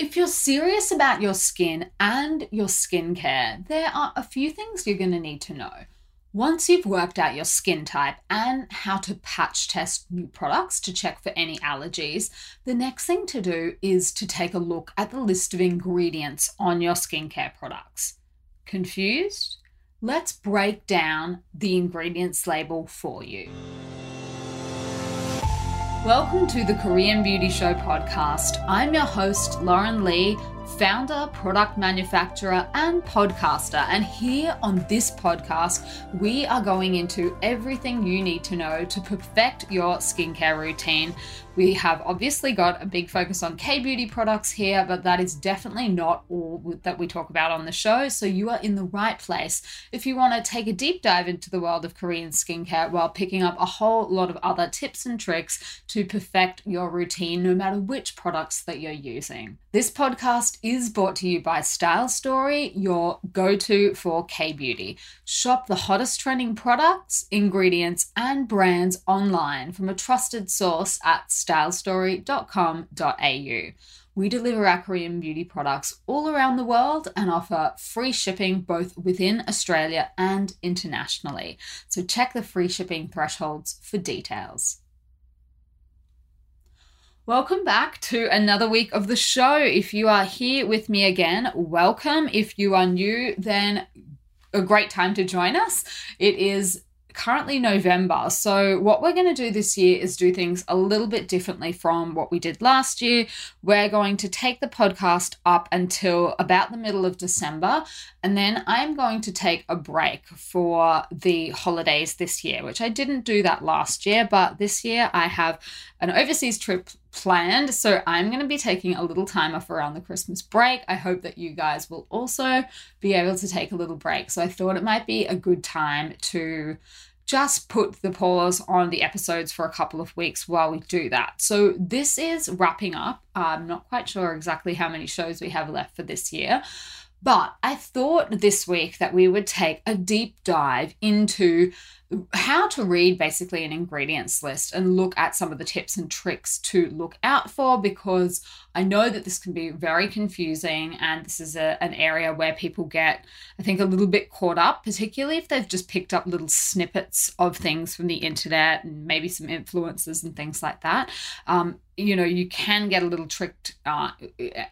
If you're serious about your skin and your skincare, there are a few things you're going to need to know. Once you've worked out your skin type and how to patch test new products to check for any allergies, the next thing to do is to take a look at the list of ingredients on your skincare products. Confused? Let's break down the ingredients label for you. Welcome to the Korean Beauty Show podcast. I'm your host, Lauren Lee, founder, product manufacturer, and podcaster. And here on this podcast, we are going into everything you need to know to perfect your skincare routine we have obviously got a big focus on K beauty products here, but that is definitely not all that we talk about on the show. So you are in the right place if you want to take a deep dive into the world of Korean skincare while picking up a whole lot of other tips and tricks to perfect your routine, no matter which products that you're using. This podcast is brought to you by Style Story, your go to for K beauty. Shop the hottest trending products, ingredients, and brands online from a trusted source at stylestory.com.au. We deliver our Korean beauty products all around the world and offer free shipping both within Australia and internationally. So check the free shipping thresholds for details. Welcome back to another week of the show. If you are here with me again, welcome. If you are new, then a great time to join us. It is currently November. So, what we're going to do this year is do things a little bit differently from what we did last year. We're going to take the podcast up until about the middle of December, and then I'm going to take a break for the holidays this year, which I didn't do that last year, but this year I have an overseas trip planned. So I'm going to be taking a little time off around the Christmas break. I hope that you guys will also be able to take a little break. So I thought it might be a good time to just put the pause on the episodes for a couple of weeks while we do that. So this is wrapping up. I'm not quite sure exactly how many shows we have left for this year. But I thought this week that we would take a deep dive into how to read basically an ingredients list and look at some of the tips and tricks to look out for because I know that this can be very confusing and this is a, an area where people get, I think, a little bit caught up, particularly if they've just picked up little snippets of things from the internet and maybe some influences and things like that. Um, you know, you can get a little tricked uh,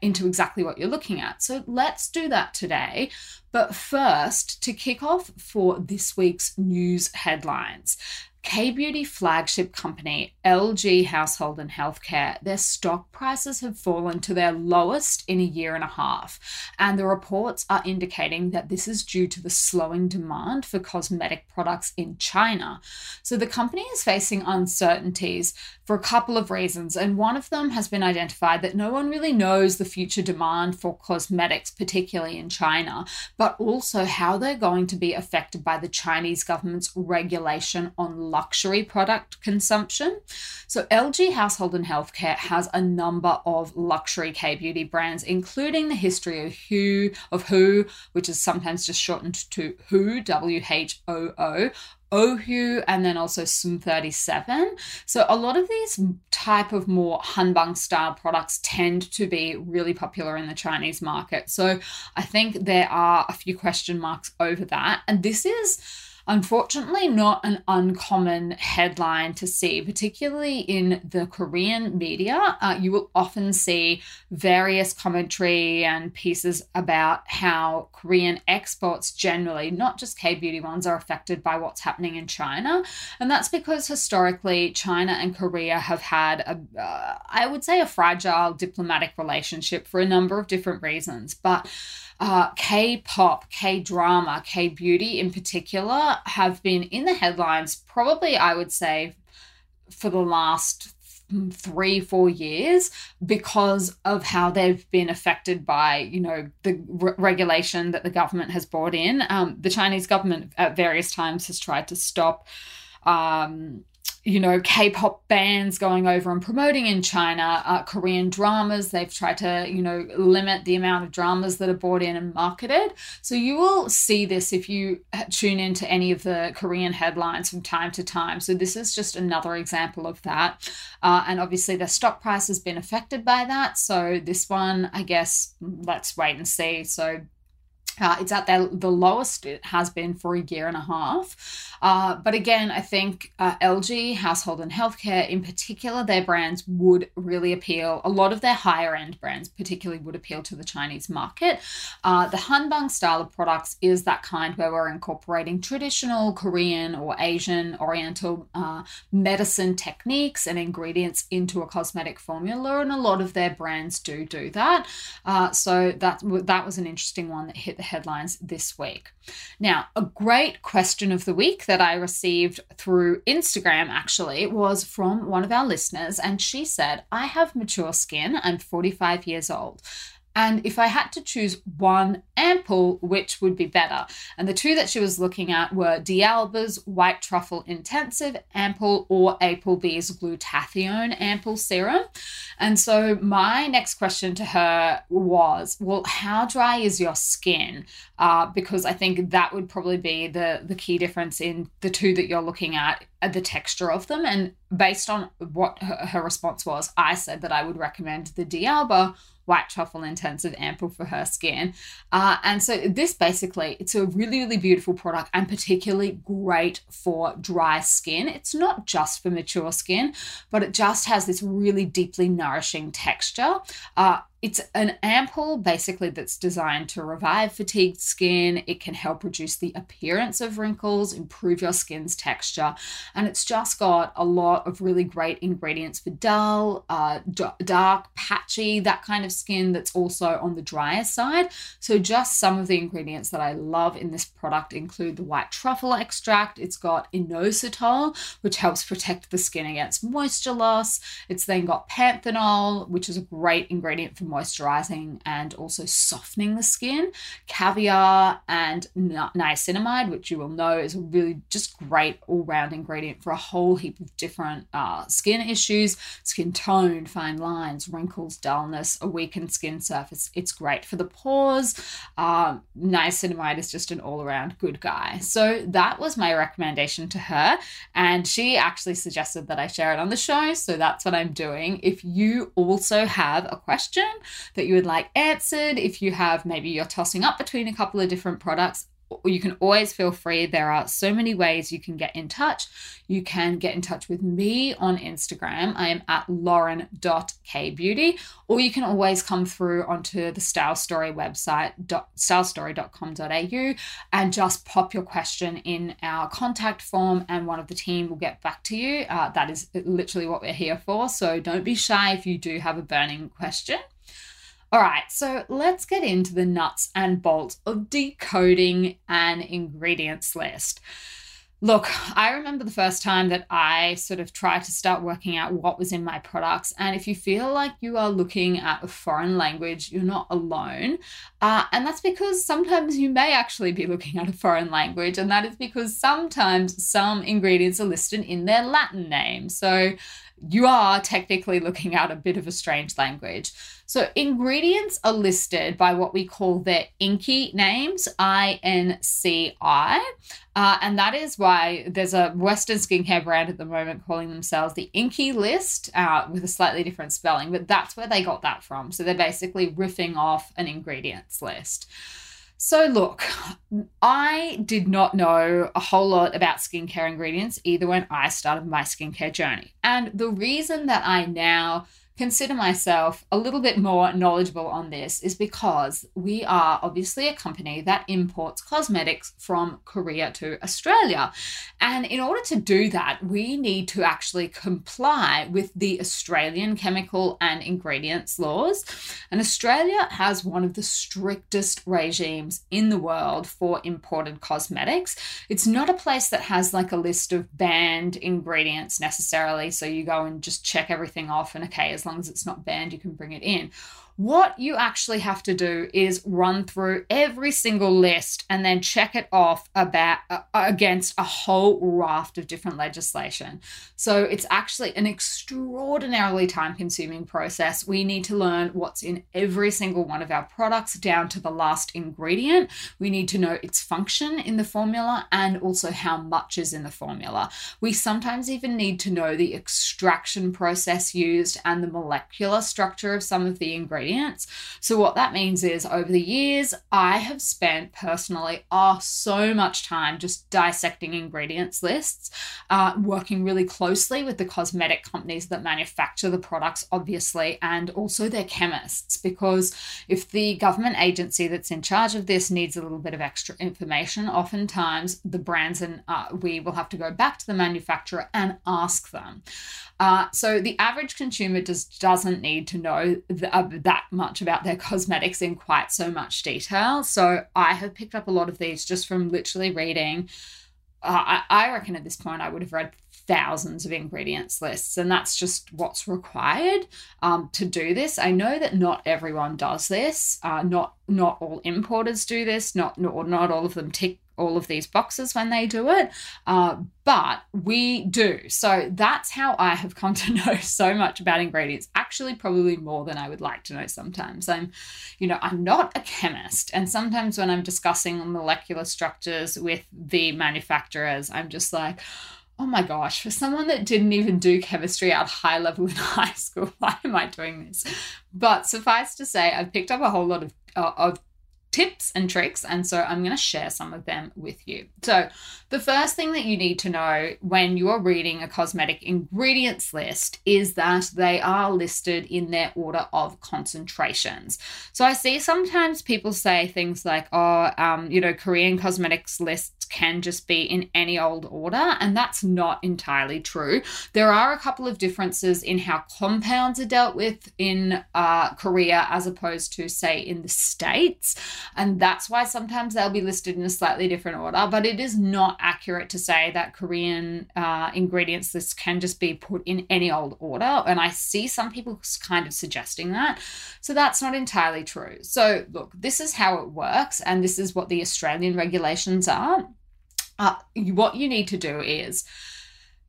into exactly what you're looking at. So let's do that today. But first, to kick off for this week's news headlines, K Beauty flagship company, LG Household and Healthcare, their stock prices have fallen to their lowest in a year and a half. And the reports are indicating that this is due to the slowing demand for cosmetic products in China. So the company is facing uncertainties for a couple of reasons. And one of them has been identified that no one really knows the future demand for cosmetics, particularly in China, but also how they're going to be affected by the Chinese government's regulation on luxury product consumption. So, LG Household and Healthcare has a number of luxury K beauty brands, including the history of Whoo, of Whoo, which is sometimes just shortened to Whoo, W H O O, Ohu and then also Sum 37. So a lot of these type of more Hanbang style products tend to be really popular in the Chinese market. So I think there are a few question marks over that. And this is Unfortunately, not an uncommon headline to see, particularly in the Korean media. Uh, you will often see various commentary and pieces about how Korean exports generally, not just K beauty ones, are affected by what's happening in China. And that's because historically, China and Korea have had, a, uh, I would say, a fragile diplomatic relationship for a number of different reasons. But uh, K pop, K drama, K beauty in particular have been in the headlines probably, I would say, for the last three four years because of how they've been affected by you know the re- regulation that the government has brought in. Um, the chinese government at various times has tried to stop um, you know, K pop bands going over and promoting in China, uh, Korean dramas. They've tried to, you know, limit the amount of dramas that are brought in and marketed. So you will see this if you tune into any of the Korean headlines from time to time. So this is just another example of that. Uh, and obviously, the stock price has been affected by that. So this one, I guess, let's wait and see. So uh, it's at the, the lowest it has been for a year and a half. Uh, but again, I think uh, LG, household and healthcare in particular, their brands would really appeal. A lot of their higher end brands, particularly, would appeal to the Chinese market. Uh, the Hanbang style of products is that kind where we're incorporating traditional Korean or Asian Oriental uh, medicine techniques and ingredients into a cosmetic formula, and a lot of their brands do do that. Uh, so that that was an interesting one that hit the headlines this week. Now, a great question of the week that I received through Instagram actually was from one of our listeners, and she said, I have mature skin, I'm 45 years old. And if I had to choose one ampoule, which would be better? And the two that she was looking at were D'Alba's White Truffle Intensive Ampoule or APLB's Glutathione Ampoule Serum. And so my next question to her was, well, how dry is your skin? Uh, because I think that would probably be the, the key difference in the two that you're looking at, uh, the texture of them. And based on what her, her response was, I said that I would recommend the D'Alba white truffle intensive ampoule for her skin. Uh, and so this basically, it's a really, really beautiful product and particularly great for dry skin. It's not just for mature skin, but it just has this really deeply nourishing texture. Uh, it's an ampoule basically that's designed to revive fatigued skin. It can help reduce the appearance of wrinkles, improve your skin's texture, and it's just got a lot of really great ingredients for dull, uh, d- dark, patchy, that kind of skin that's also on the drier side. So, just some of the ingredients that I love in this product include the white truffle extract. It's got inositol, which helps protect the skin against moisture loss. It's then got panthenol, which is a great ingredient for moisturizing and also softening the skin. Caviar and niacinamide, which you will know is a really just great all round ingredient for a whole heap of different uh, skin issues skin tone, fine lines, wrinkles, dullness, a weakened skin surface. It's great for the pores. Um, niacinamide is just an all around good guy. So that was my recommendation to her. And she actually suggested that I share it on the show. So that's what I'm doing. If you also have a question, that you would like answered. If you have maybe you're tossing up between a couple of different products, you can always feel free. There are so many ways you can get in touch. You can get in touch with me on Instagram. I am at lauren.kbeauty, or you can always come through onto the Style Story website, stylestory.com.au, and just pop your question in our contact form, and one of the team will get back to you. Uh, that is literally what we're here for. So don't be shy if you do have a burning question. All right, so let's get into the nuts and bolts of decoding an ingredients list. Look, I remember the first time that I sort of tried to start working out what was in my products. And if you feel like you are looking at a foreign language, you're not alone. Uh, and that's because sometimes you may actually be looking at a foreign language. And that is because sometimes some ingredients are listed in their Latin name. So you are technically looking at a bit of a strange language. So, ingredients are listed by what we call their INCI names, I N C I. Uh, and that is why there's a Western skincare brand at the moment calling themselves the INKEY List uh, with a slightly different spelling, but that's where they got that from. So, they're basically riffing off an ingredients list. So, look, I did not know a whole lot about skincare ingredients either when I started my skincare journey. And the reason that I now consider myself a little bit more knowledgeable on this is because we are obviously a company that imports cosmetics from Korea to Australia. And in order to do that, we need to actually comply with the Australian chemical and ingredients laws. And Australia has one of the strictest regimes in the world for imported cosmetics. It's not a place that has like a list of banned ingredients necessarily. So you go and just check everything off and okay, as long as it's not banned, you can bring it in. What you actually have to do is run through every single list and then check it off about uh, against a whole raft of different legislation. So it's actually an extraordinarily time consuming process. We need to learn what's in every single one of our products down to the last ingredient. We need to know its function in the formula and also how much is in the formula. We sometimes even need to know the extraction process used and the molecular structure of some of the ingredients. So, what that means is over the years, I have spent personally oh, so much time just dissecting ingredients lists, uh, working really closely with the cosmetic companies that manufacture the products, obviously, and also their chemists. Because if the government agency that's in charge of this needs a little bit of extra information, oftentimes the brands and uh, we will have to go back to the manufacturer and ask them. Uh, so the average consumer just doesn't need to know th- uh, that much about their cosmetics in quite so much detail. So I have picked up a lot of these just from literally reading. Uh, I, I reckon at this point I would have read thousands of ingredients lists, and that's just what's required um, to do this. I know that not everyone does this. Uh, not not all importers do this. Not not, not all of them tick all of these boxes when they do it, uh, but we do. So that's how I have come to know so much about ingredients. Actually, probably more than I would like to know sometimes. I'm, you know, I'm not a chemist, and sometimes when I'm discussing molecular structures with the manufacturers, I'm just like, oh my gosh, for someone that didn't even do chemistry at high level in high school, why am I doing this? But suffice to say, I've picked up a whole lot of, uh, of tips and tricks. And so I'm going to share some of them with you. So, the first thing that you need to know when you're reading a cosmetic ingredients list is that they are listed in their order of concentrations. So, I see sometimes people say things like, oh, um, you know, Korean cosmetics lists can just be in any old order, and that's not entirely true. There are a couple of differences in how compounds are dealt with in uh, Korea as opposed to, say, in the States. And that's why sometimes they'll be listed in a slightly different order. But it is not accurate to say that Korean uh, ingredients lists can just be put in any old order. And I see some people kind of suggesting that. So that's not entirely true. So, look, this is how it works. And this is what the Australian regulations are. Uh, what you need to do is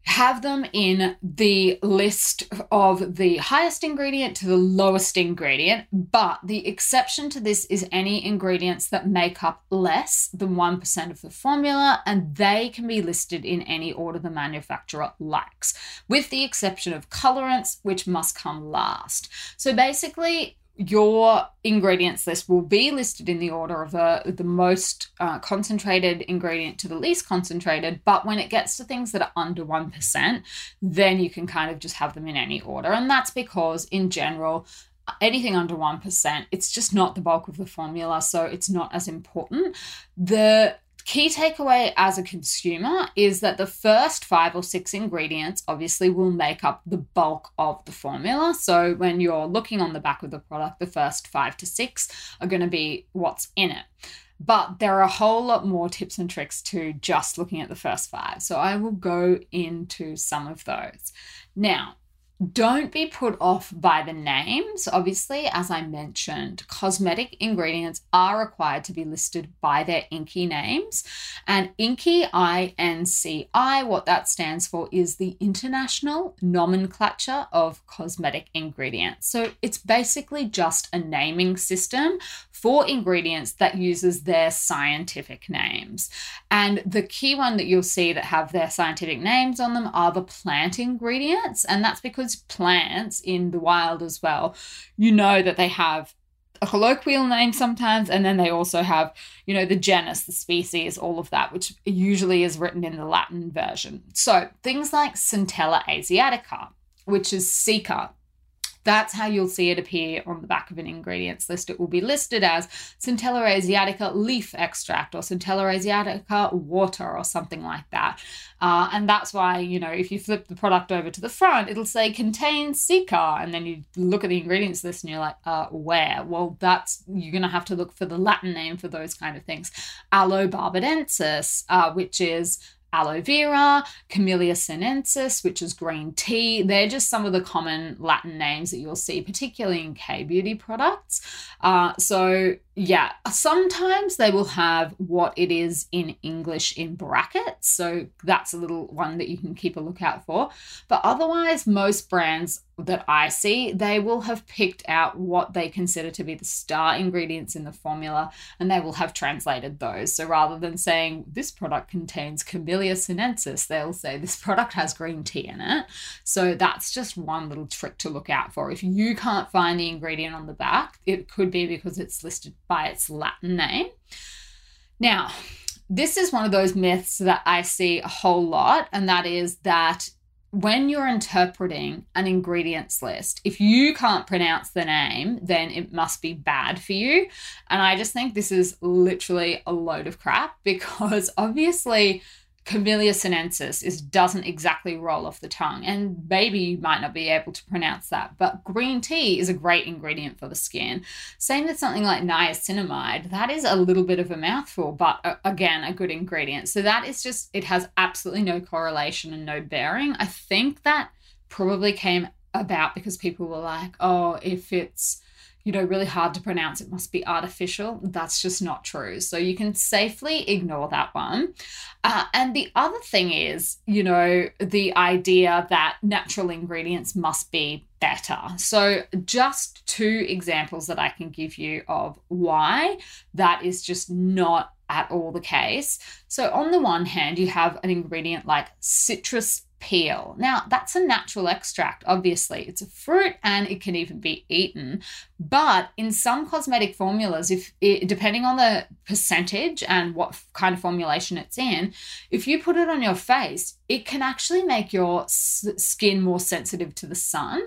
have them in the list of the highest ingredient to the lowest ingredient, but the exception to this is any ingredients that make up less than 1% of the formula, and they can be listed in any order the manufacturer likes, with the exception of colorants, which must come last. So basically, your ingredients list will be listed in the order of the, the most uh, concentrated ingredient to the least concentrated. But when it gets to things that are under 1%, then you can kind of just have them in any order. And that's because, in general, anything under 1%, it's just not the bulk of the formula. So it's not as important. The Key takeaway as a consumer is that the first five or six ingredients obviously will make up the bulk of the formula. So when you're looking on the back of the product, the first five to six are going to be what's in it. But there are a whole lot more tips and tricks to just looking at the first five. So I will go into some of those. Now, don't be put off by the names. Obviously, as I mentioned, cosmetic ingredients are required to be listed by their INCI names. And INCI, I N C I, what that stands for is the International Nomenclature of Cosmetic Ingredients. So it's basically just a naming system for ingredients that uses their scientific names. And the key one that you'll see that have their scientific names on them are the plant ingredients. And that's because plants in the wild as well, you know that they have a colloquial name sometimes, and then they also have, you know, the genus, the species, all of that, which usually is written in the Latin version. So things like Centella asiatica, which is cica that's how you'll see it appear on the back of an ingredients list. It will be listed as Centella asiatica leaf extract or Centella asiatica water or something like that. Uh, and that's why, you know, if you flip the product over to the front, it'll say contains cica. And then you look at the ingredients list and you're like, uh, where? Well, that's, you're going to have to look for the Latin name for those kind of things. Aloe barbadensis, uh, which is aloe vera, Camellia sinensis, which is green tea. They're just some of the common Latin names that you'll see, particularly in K beauty products. Uh, so, yeah, sometimes they will have what it is in English in brackets. So, that's a little one that you can keep a lookout for. But otherwise, most brands that I see, they will have picked out what they consider to be the star ingredients in the formula and they will have translated those. So rather than saying this product contains Camellia sinensis, they'll say this product has green tea in it. So that's just one little trick to look out for. If you can't find the ingredient on the back, it could be because it's listed by its Latin name. Now, this is one of those myths that I see a whole lot, and that is that when you're interpreting an ingredients list, if you can't pronounce the name, then it must be bad for you. And I just think this is literally a load of crap because obviously Camellia sinensis is doesn't exactly roll off the tongue, and maybe you might not be able to pronounce that. But green tea is a great ingredient for the skin. Same with something like niacinamide. That is a little bit of a mouthful, but uh, again, a good ingredient. So that is just it has absolutely no correlation and no bearing. I think that probably came about because people were like, oh, if it's you know, really hard to pronounce, it must be artificial. That's just not true. So you can safely ignore that one. Uh, and the other thing is, you know, the idea that natural ingredients must be better. So, just two examples that I can give you of why that is just not at all the case. So, on the one hand, you have an ingredient like citrus peel. Now, that's a natural extract, obviously. It's a fruit and it can even be eaten. But in some cosmetic formulas, if it, depending on the percentage and what kind of formulation it's in, if you put it on your face, it can actually make your s- skin more sensitive to the sun.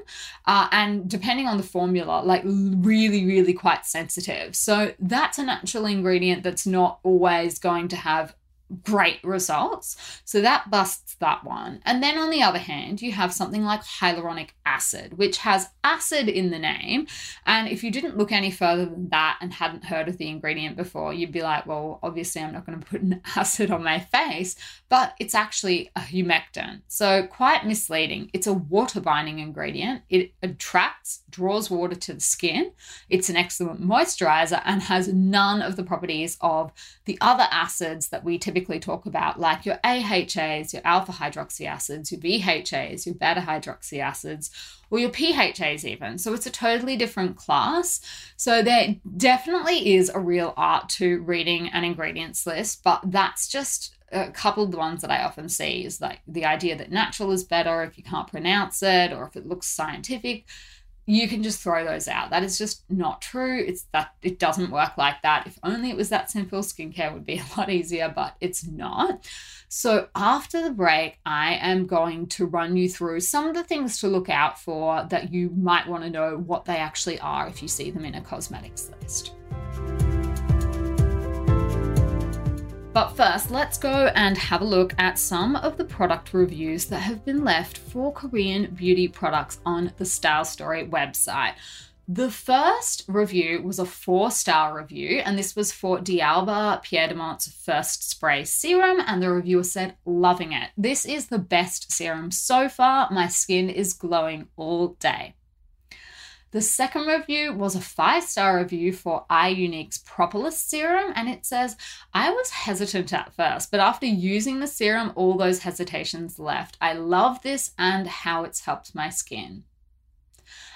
Uh, and depending on the formula, like really, really quite sensitive. So that's a natural ingredient that's not always going to have great results. So that busts that one. And then on the other hand, you have something like hyaluronic acid, which has acid in the name. And if you didn't look any further than that and hadn't heard of the ingredient before, you'd be like, well, obviously I'm not going to put an acid on my face, but it's actually a humectant. So quite misleading. It's a water binding ingredient. It attracts, draws water to the skin. It's an excellent moisturizer and has none of the properties of the other acids that we typically typically talk about, like your AHAs, your alpha hydroxy acids, your BHAs, your beta hydroxy acids, or your PHAs, even. So it's a totally different class. So there definitely is a real art to reading an ingredients list, but that's just a couple of the ones that I often see is like the idea that natural is better if you can't pronounce it or if it looks scientific you can just throw those out. That is just not true. It's that it doesn't work like that. If only it was that simple, skincare would be a lot easier, but it's not. So, after the break, I am going to run you through some of the things to look out for that you might want to know what they actually are if you see them in a cosmetics list. But first, let's go and have a look at some of the product reviews that have been left for Korean beauty products on the Style Story website. The first review was a four star review, and this was for D'Alba Piedmont's first spray serum. And the reviewer said, Loving it. This is the best serum so far. My skin is glowing all day. The second review was a five star review for iUNIK's Propolis serum, and it says, I was hesitant at first, but after using the serum, all those hesitations left. I love this and how it's helped my skin.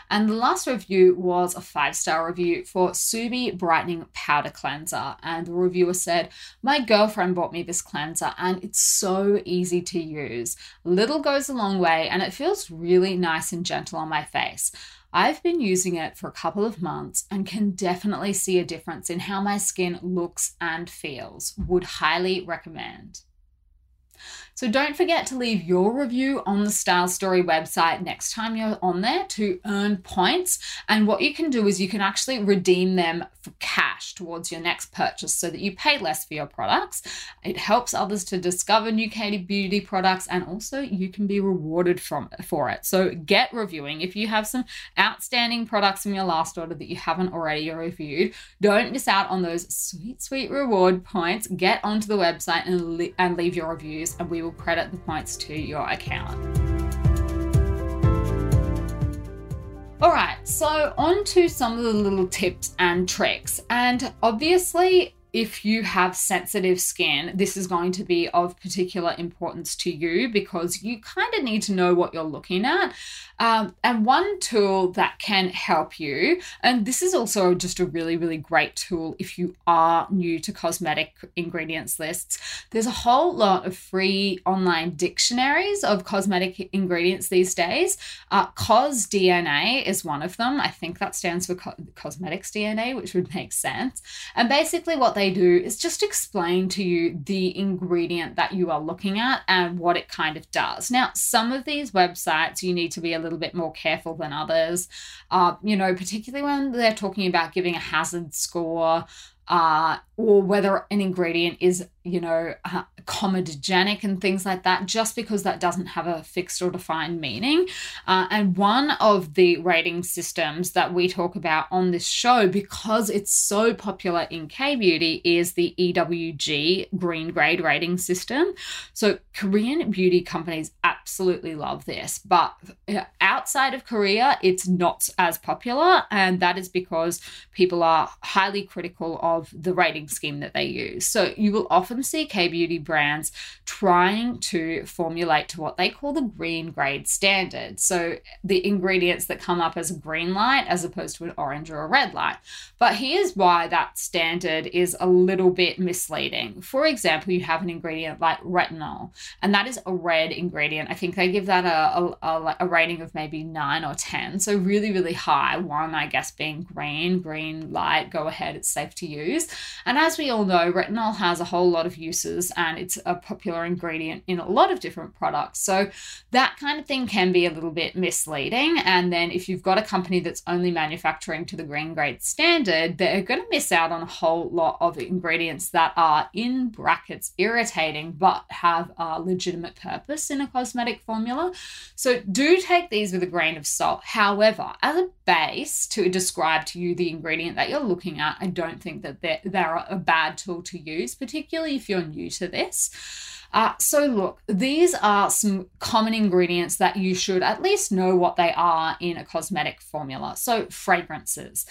And the last review was a five star review for Subi Brightening Powder Cleanser. And the reviewer said, My girlfriend bought me this cleanser and it's so easy to use. Little goes a long way and it feels really nice and gentle on my face. I've been using it for a couple of months and can definitely see a difference in how my skin looks and feels. Would highly recommend. So don't forget to leave your review on the Style Story website next time you're on there to earn points. And what you can do is you can actually redeem them for cash towards your next purchase so that you pay less for your products. It helps others to discover new Katie Beauty products and also you can be rewarded from for it. So get reviewing. If you have some outstanding products from your last order that you haven't already reviewed, don't miss out on those sweet, sweet reward points. Get onto the website and, and leave your reviews and we will credit the points to your account. All right, so on to some of the little tips and tricks. And obviously, if you have sensitive skin, this is going to be of particular importance to you because you kind of need to know what you're looking at. Um, and one tool that can help you, and this is also just a really, really great tool if you are new to cosmetic ingredients lists. There's a whole lot of free online dictionaries of cosmetic ingredients these days. Uh, CosDNA is one of them. I think that stands for Co- Cosmetics DNA, which would make sense. And basically, what they do is just explain to you the ingredient that you are looking at and what it kind of does. Now, some of these websites you need to be a little bit more careful than others. Uh, you know, particularly when they're talking about giving a hazard score uh, or whether an ingredient is, you know, uh, comedogenic and things like that, just because that doesn't have a fixed or defined meaning. Uh, and one of the rating systems that we talk about on this show, because it's so popular in K beauty, is the EWG green grade rating system. So Korean beauty companies absolutely love this, but outside of Korea, it's not as popular, and that is because people are highly critical of the rating scheme that they use. So you will often see K beauty brands trying to formulate to what they call the green grade standard. So the ingredients that come up as a green light as opposed to an orange or a red light. But here's why that standard is a little bit misleading. For example, you have an ingredient like retinol, and that is a red ingredient. I think they give that a, a, a rating of maybe nine or 10. So really, really high. One, I guess, being green, green light, go ahead, it's safe to use. And as we all know, retinol has a whole lot of uses and it's a popular ingredient in a lot of different products. So that kind of thing can be a little bit misleading. And then if you've got a company that's only manufacturing to the green grade standard, they're going to miss out on a whole lot of ingredients that are in brackets irritating but have a legitimate purpose in a cosmetic formula. So do take these with a grain of salt. However, as a base to describe to you the ingredient that you're looking at, I don't think that they're, they're a bad tool to use, particularly if you're new to this. Uh, so, look, these are some common ingredients that you should at least know what they are in a cosmetic formula. So, fragrances.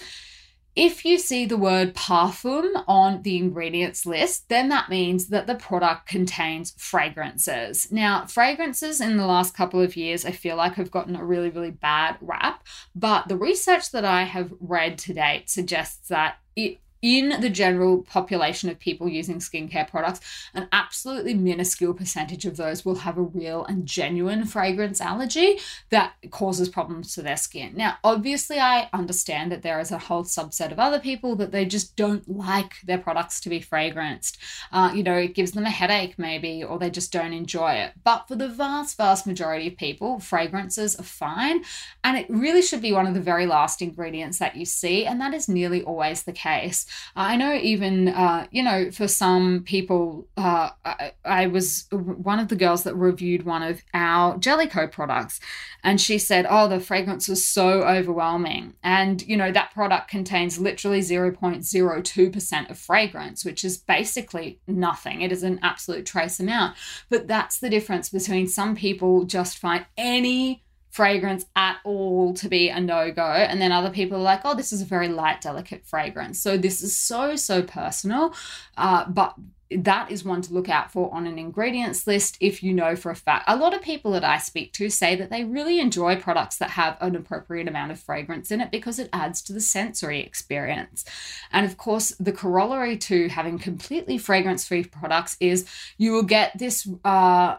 If you see the word parfum on the ingredients list, then that means that the product contains fragrances. Now, fragrances in the last couple of years, I feel like have gotten a really, really bad rap, but the research that I have read to date suggests that it in the general population of people using skincare products, an absolutely minuscule percentage of those will have a real and genuine fragrance allergy that causes problems to their skin. Now, obviously, I understand that there is a whole subset of other people that they just don't like their products to be fragranced. Uh, you know, it gives them a headache, maybe, or they just don't enjoy it. But for the vast, vast majority of people, fragrances are fine. And it really should be one of the very last ingredients that you see. And that is nearly always the case. I know even, uh, you know, for some people, uh, I, I, was one of the girls that reviewed one of our Jellicoe products, and she said, oh, the fragrance was so overwhelming. And, you know, that product contains literally 0.02% of fragrance, which is basically nothing. It is an absolute trace amount. But that's the difference between some people just find any fragrance at all to be a no go. And then other people are like, oh, this is a very light, delicate fragrance. So this is so, so personal. Uh, but that is one to look out for on an ingredients list if you know for a fact. A lot of people that I speak to say that they really enjoy products that have an appropriate amount of fragrance in it because it adds to the sensory experience. And of course, the corollary to having completely fragrance free products is you will get this. Uh,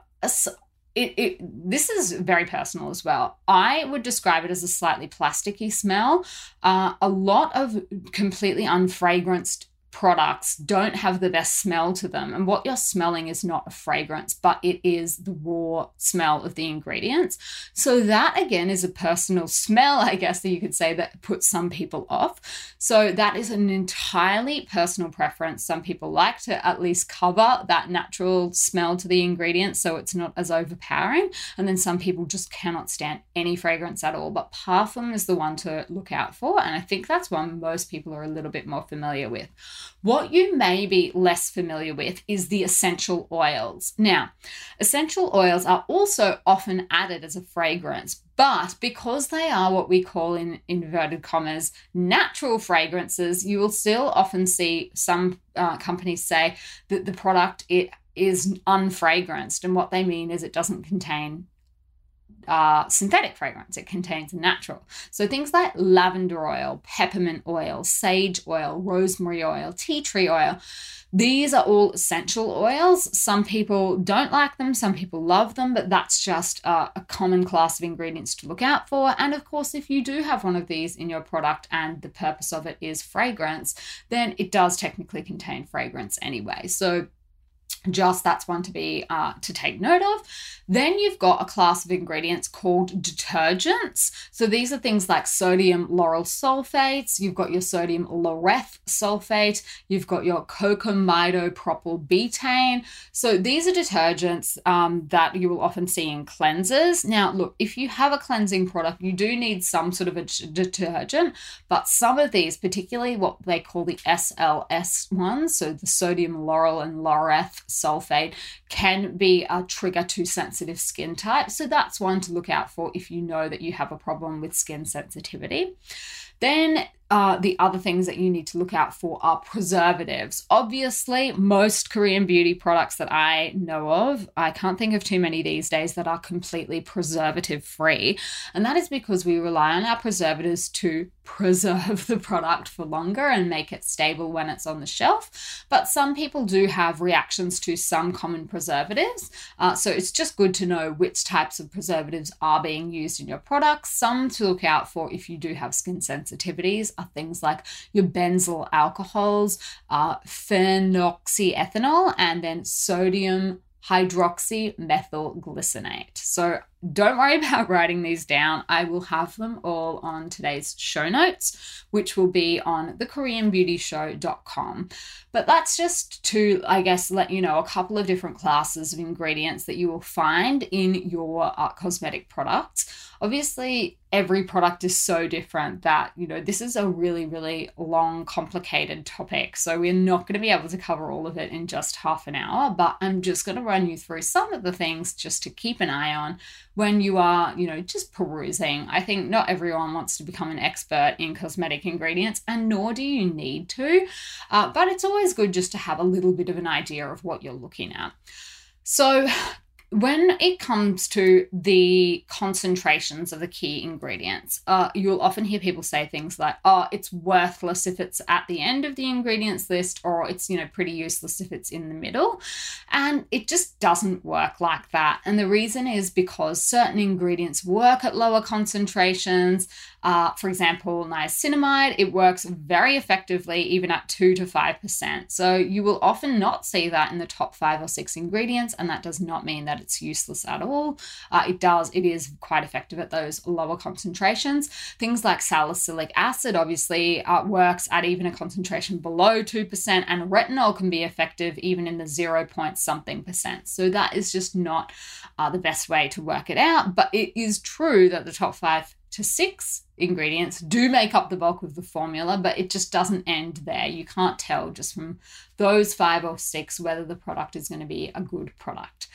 it, it this is very personal as well. I would describe it as a slightly plasticky smell. Uh, a lot of completely unfragranced products don't have the best smell to them. And what you're smelling is not a fragrance, but it is the raw smell of the ingredients. So, that again is a personal smell, I guess that you could say, that puts some people off. So, that is an entirely personal preference. Some people like to at least cover that natural smell to the ingredients so it's not as overpowering. And then some people just cannot stand any fragrance at all. But parfum is the one to look out for. And I think that's one most people are a little bit more familiar with. What you may be less familiar with is the essential oils. Now, essential oils are also often added as a fragrance, but because they are what we call in inverted commas natural fragrances, you will still often see some uh, companies say that the product it is unfragranced, and what they mean is it doesn't contain uh, synthetic fragrance. It contains natural. So things like lavender oil, peppermint oil, sage oil, rosemary oil, tea tree oil. These are all essential oils. Some people don't like them, some people love them, but that's just uh, a common class of ingredients to look out for. And of course, if you do have one of these in your product and the purpose of it is fragrance, then it does technically contain fragrance anyway. So just that's one to be uh, to take note of. Then you've got a class of ingredients called detergents. So these are things like sodium lauryl sulfates you've got your sodium laureth sulfate you've got your cocamidopropyl betaine. So these are detergents um, that you will often see in cleansers. Now look if you have a cleansing product you do need some sort of a detergent but some of these particularly what they call the sls ones so the sodium lauryl and laureth sulfate can be a trigger to sensitive skin types. So that's one to look out for if you know that you have a problem with skin sensitivity. Then uh, the other things that you need to look out for are preservatives. Obviously, most Korean beauty products that I know of, I can't think of too many these days that are completely preservative free. And that is because we rely on our preservatives to preserve the product for longer and make it stable when it's on the shelf. But some people do have reactions to some common preservatives. Uh, so it's just good to know which types of preservatives are being used in your products. Some to look out for if you do have skin sensitivities are things like your benzyl alcohols, uh, phenoxyethanol, and then sodium hydroxymethylglycinate. So don't worry about writing these down. I will have them all on today's show notes, which will be on thekoreanbeautyshow.com. But that's just to, I guess, let you know a couple of different classes of ingredients that you will find in your cosmetic products. Obviously, every product is so different that, you know, this is a really, really long, complicated topic. So we're not going to be able to cover all of it in just half an hour, but I'm just going to run you through some of the things just to keep an eye on when you are, you know, just perusing. I think not everyone wants to become an expert in cosmetic ingredients, and nor do you need to. Uh, but it's always good just to have a little bit of an idea of what you're looking at. So, when it comes to the concentrations of the key ingredients, uh, you'll often hear people say things like, oh, it's worthless if it's at the end of the ingredients list, or it's, you know, pretty useless if it's in the middle. And it just doesn't work like that. And the reason is because certain ingredients work at lower concentrations. Uh, for example, niacinamide, it works very effectively, even at 2 to 5%. So you will often not see that in the top five or six ingredients, and that does not mean that it's useless at all. Uh, it does, it is quite effective at those lower concentrations. Things like salicylic acid obviously uh, works at even a concentration below 2%, and retinol can be effective even in the 0 point something percent. So that is just not uh, the best way to work it out, but it is true that the top five to six ingredients do make up the bulk of the formula, but it just doesn't end there. You can't tell just from those five or six whether the product is going to be a good product.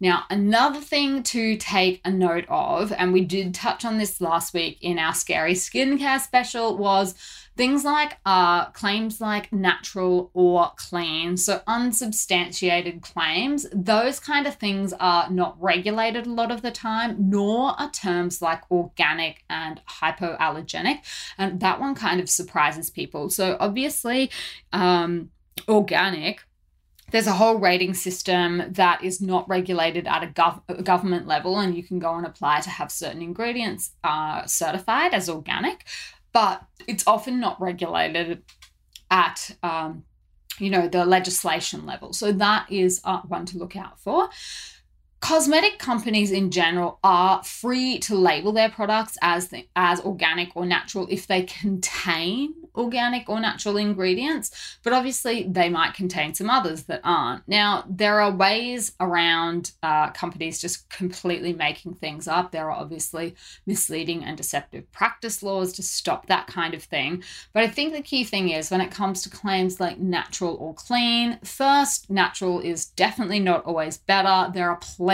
Now, another thing to take a note of, and we did touch on this last week in our scary skincare special, was Things like uh, claims like natural or clean, so unsubstantiated claims, those kind of things are not regulated a lot of the time, nor are terms like organic and hypoallergenic. And that one kind of surprises people. So, obviously, um, organic there's a whole rating system that is not regulated at a, gov- government level, and you can go and apply to have certain ingredients uh, certified as organic but it's often not regulated at um, you know the legislation level. So that is uh, one to look out for cosmetic companies in general are free to label their products as the, as organic or natural if they contain organic or natural ingredients, but obviously they might contain some others that aren't. Now, there are ways around uh, companies just completely making things up. There are obviously misleading and deceptive practice laws to stop that kind of thing. But I think the key thing is when it comes to claims like natural or clean, first, natural is definitely not always better. There are plenty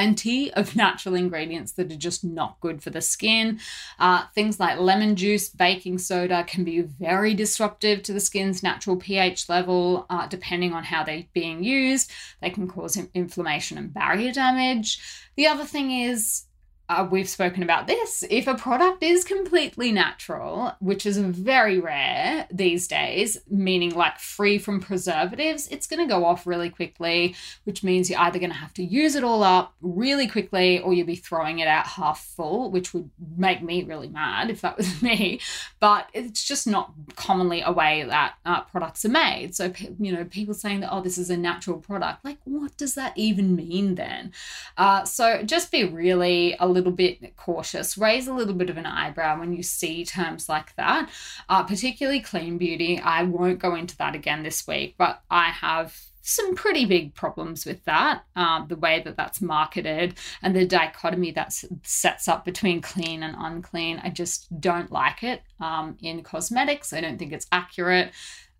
of natural ingredients that are just not good for the skin. Uh, things like lemon juice, baking soda can be very disruptive to the skin's natural pH level, uh, depending on how they're being used. They can cause inflammation and barrier damage. The other thing is uh, we've spoken about this. If a product is completely natural, which is very rare these days, meaning like free from preservatives, it's going to go off really quickly, which means you're either going to have to use it all up really quickly or you'll be throwing it out half full, which would make me really mad if that was me. But it's just not commonly a way that uh, products are made. So, you know, people saying that, oh, this is a natural product, like, what does that even mean then? Uh, so just be really a little little bit cautious. Raise a little bit of an eyebrow when you see terms like that, uh, particularly clean beauty. I won't go into that again this week, but I have some pretty big problems with that. Um, the way that that's marketed and the dichotomy that sets up between clean and unclean. I just don't like it um, in cosmetics. I don't think it's accurate.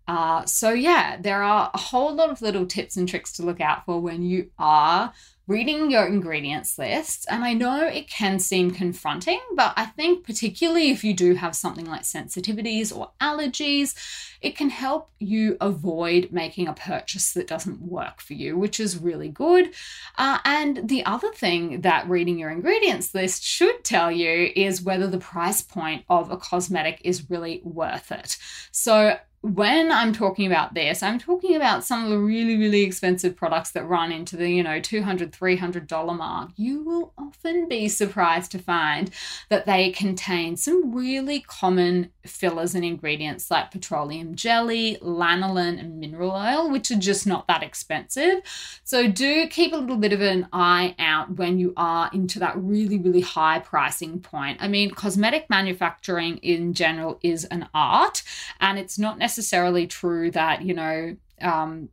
Uh, so, yeah, there are a whole lot of little tips and tricks to look out for when you are reading your ingredients list. And I know it can seem confronting, but I think, particularly if you do have something like sensitivities or allergies, it can help you avoid making a purchase that doesn't work for you, which is really good. Uh, and the other thing that reading your ingredients list should tell you is whether the price point of a cosmetic is really worth it. So, when I'm talking about this, I'm talking about some of the really, really expensive products that run into the, you know, $200, $300 mark. You will often be surprised to find that they contain some really common fillers and ingredients like petroleum jelly, lanolin, and mineral oil, which are just not that expensive. So do keep a little bit of an eye out when you are into that really, really high pricing point. I mean, cosmetic manufacturing in general is an art, and it's not necessarily necessarily true that, you know, um,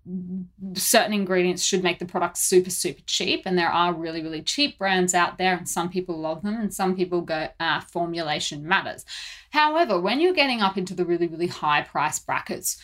certain ingredients should make the product super, super cheap. And there are really, really cheap brands out there, and some people love them, and some people go, uh, formulation matters. However, when you're getting up into the really, really high price brackets,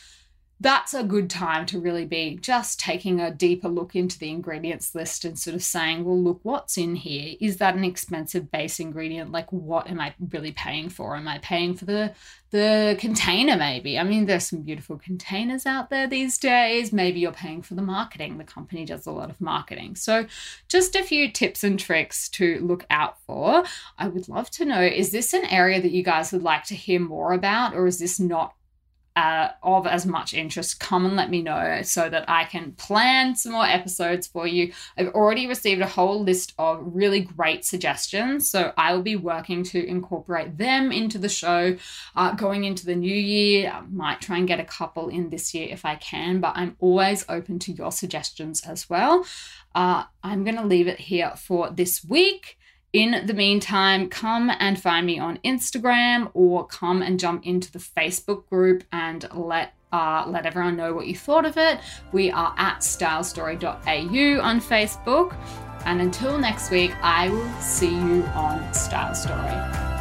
that's a good time to really be just taking a deeper look into the ingredients list and sort of saying, well, look, what's in here? Is that an expensive base ingredient? Like, what am I really paying for? Am I paying for the the container? Maybe. I mean, there's some beautiful containers out there these days. Maybe you're paying for the marketing. The company does a lot of marketing. So, just a few tips and tricks to look out for. I would love to know: is this an area that you guys would like to hear more about, or is this not uh, of as much interest, come and let me know so that I can plan some more episodes for you. I've already received a whole list of really great suggestions, so I will be working to incorporate them into the show uh, going into the new year. I might try and get a couple in this year if I can, but I'm always open to your suggestions as well. Uh, I'm going to leave it here for this week. In the meantime, come and find me on Instagram or come and jump into the Facebook group and let uh, let everyone know what you thought of it. We are at stylestory.au on Facebook. And until next week, I will see you on Style Story.